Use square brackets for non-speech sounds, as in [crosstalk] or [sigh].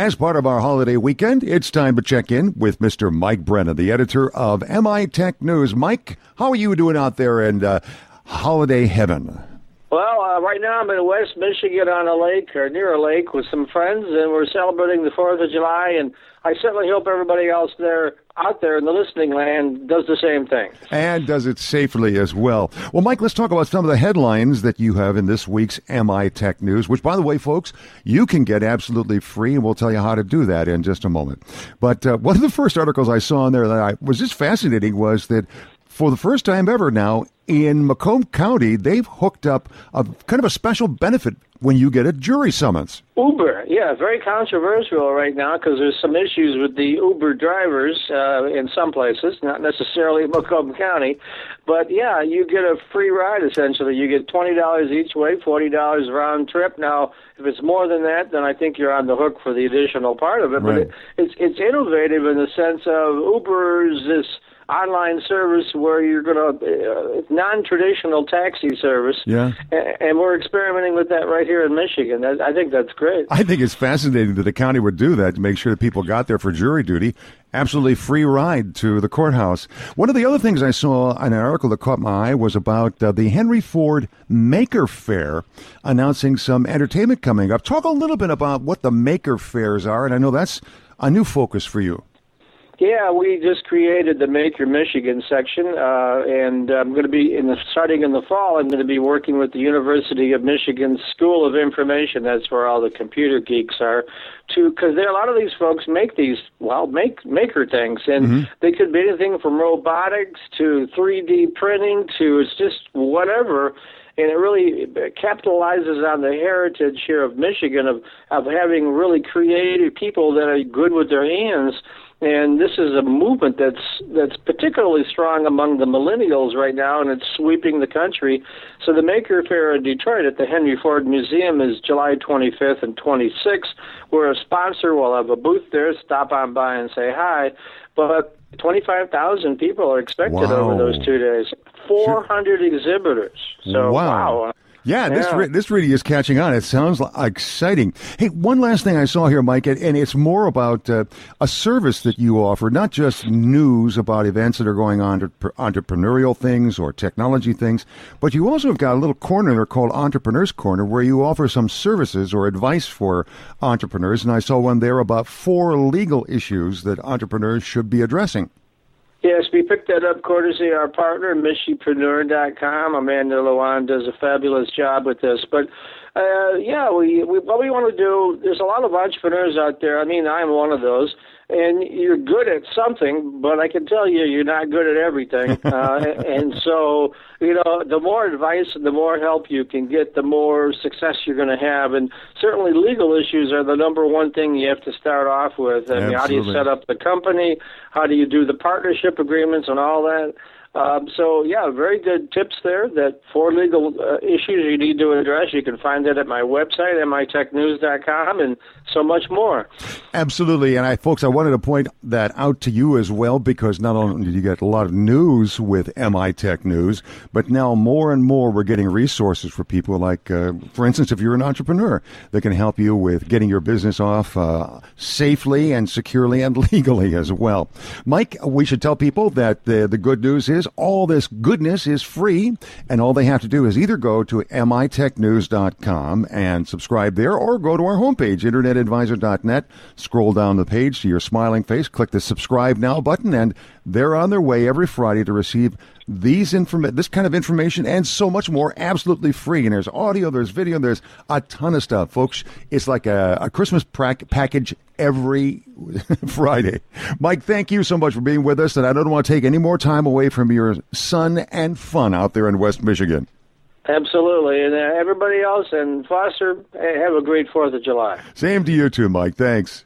As part of our holiday weekend, it's time to check in with Mr. Mike Brennan, the editor of MI Tech News. Mike, how are you doing out there in uh, holiday heaven? Well, uh, right now I'm in West Michigan on a lake or near a lake with some friends, and we're celebrating the Fourth of July. And I certainly hope everybody else there out there in the listening land does the same thing and does it safely as well. Well, Mike, let's talk about some of the headlines that you have in this week's MI Tech News. Which, by the way, folks, you can get absolutely free, and we'll tell you how to do that in just a moment. But uh, one of the first articles I saw in there that I was just fascinating was that for the first time ever now in Macomb County, they've hooked up a kind of a special benefit when you get a jury summons. Uber, yeah, very controversial right now because there's some issues with the Uber drivers uh, in some places, not necessarily Macomb County, but yeah, you get a free ride essentially. You get twenty dollars each way, forty dollars round trip. Now, if it's more than that, then I think you're on the hook for the additional part of it. But it, it's it's innovative in the sense of Uber's this online service where you're going to uh, non-traditional taxi service. Yeah. And, we're experimenting with that right here in Michigan. I think that's great. I think it's fascinating that the county would do that to make sure that people got there for jury duty. Absolutely free ride to the courthouse. One of the other things I saw in an article that caught my eye was about uh, the Henry Ford Maker Faire announcing some entertainment coming up. Talk a little bit about what the Maker Faires are, and I know that's a new focus for you. Yeah, we just created the Maker Michigan section, uh, and I'm going to be in the starting in the fall. I'm going to be working with the University of Michigan School of Information. That's where all the computer geeks are, to because a lot of these folks make these well make maker things, and mm-hmm. they could be anything from robotics to 3D printing to it's just whatever and it really capitalizes on the heritage here of Michigan of of having really creative people that are good with their hands and this is a movement that's that's particularly strong among the millennials right now, and it's sweeping the country. So the Maker Faire in Detroit at the Henry Ford Museum is July 25th and 26th. We're a sponsor. We'll have a booth there. Stop on by and say hi. But 25,000 people are expected wow. over those two days. 400 exhibitors. So wow. wow. Yeah, this yeah. Re- this really is catching on. It sounds exciting. Hey, one last thing I saw here, Mike, and it's more about uh, a service that you offer, not just news about events that are going on, entrepreneurial things or technology things, but you also have got a little corner there called Entrepreneurs Corner where you offer some services or advice for entrepreneurs. And I saw one there about four legal issues that entrepreneurs should be addressing. Yes, we picked that up courtesy our partner, Michipreneur.com. Amanda Lewan does a fabulous job with this. But uh, yeah, we, we what we want to do. There's a lot of entrepreneurs out there. I mean, I'm one of those, and you're good at something, but I can tell you you're not good at everything. [laughs] uh, and so, you know, the more advice and the more help you can get, the more success you're going to have. And certainly, legal issues are the number one thing you have to start off with. I mean, how do you set up the company? How do you do the partnership agreements and all that? Um, so yeah, very good tips there. That for legal uh, issues you need to address, you can find that at my website, mitechnews.com, and so much more. Absolutely, and I, folks, I wanted to point that out to you as well because not only do you get a lot of news with MI Tech News, but now more and more we're getting resources for people like, uh, for instance, if you're an entrepreneur, that can help you with getting your business off uh, safely and securely and [laughs] legally as well. Mike, we should tell people that the the good news is is all this goodness is free, and all they have to do is either go to mitechnews.com and subscribe there, or go to our homepage, internetadvisor.net, scroll down the page to your smiling face, click the subscribe now button, and they're on their way every Friday to receive these inform- this kind of information and so much more absolutely free. And there's audio, there's video, there's a ton of stuff, folks. It's like a, a Christmas pra- package every [laughs] Friday. Mike, thank you so much for being with us. And I don't want to take any more time away from your sun and fun out there in West Michigan. Absolutely. And uh, everybody else and Foster, have a great 4th of July. Same to you too, Mike. Thanks.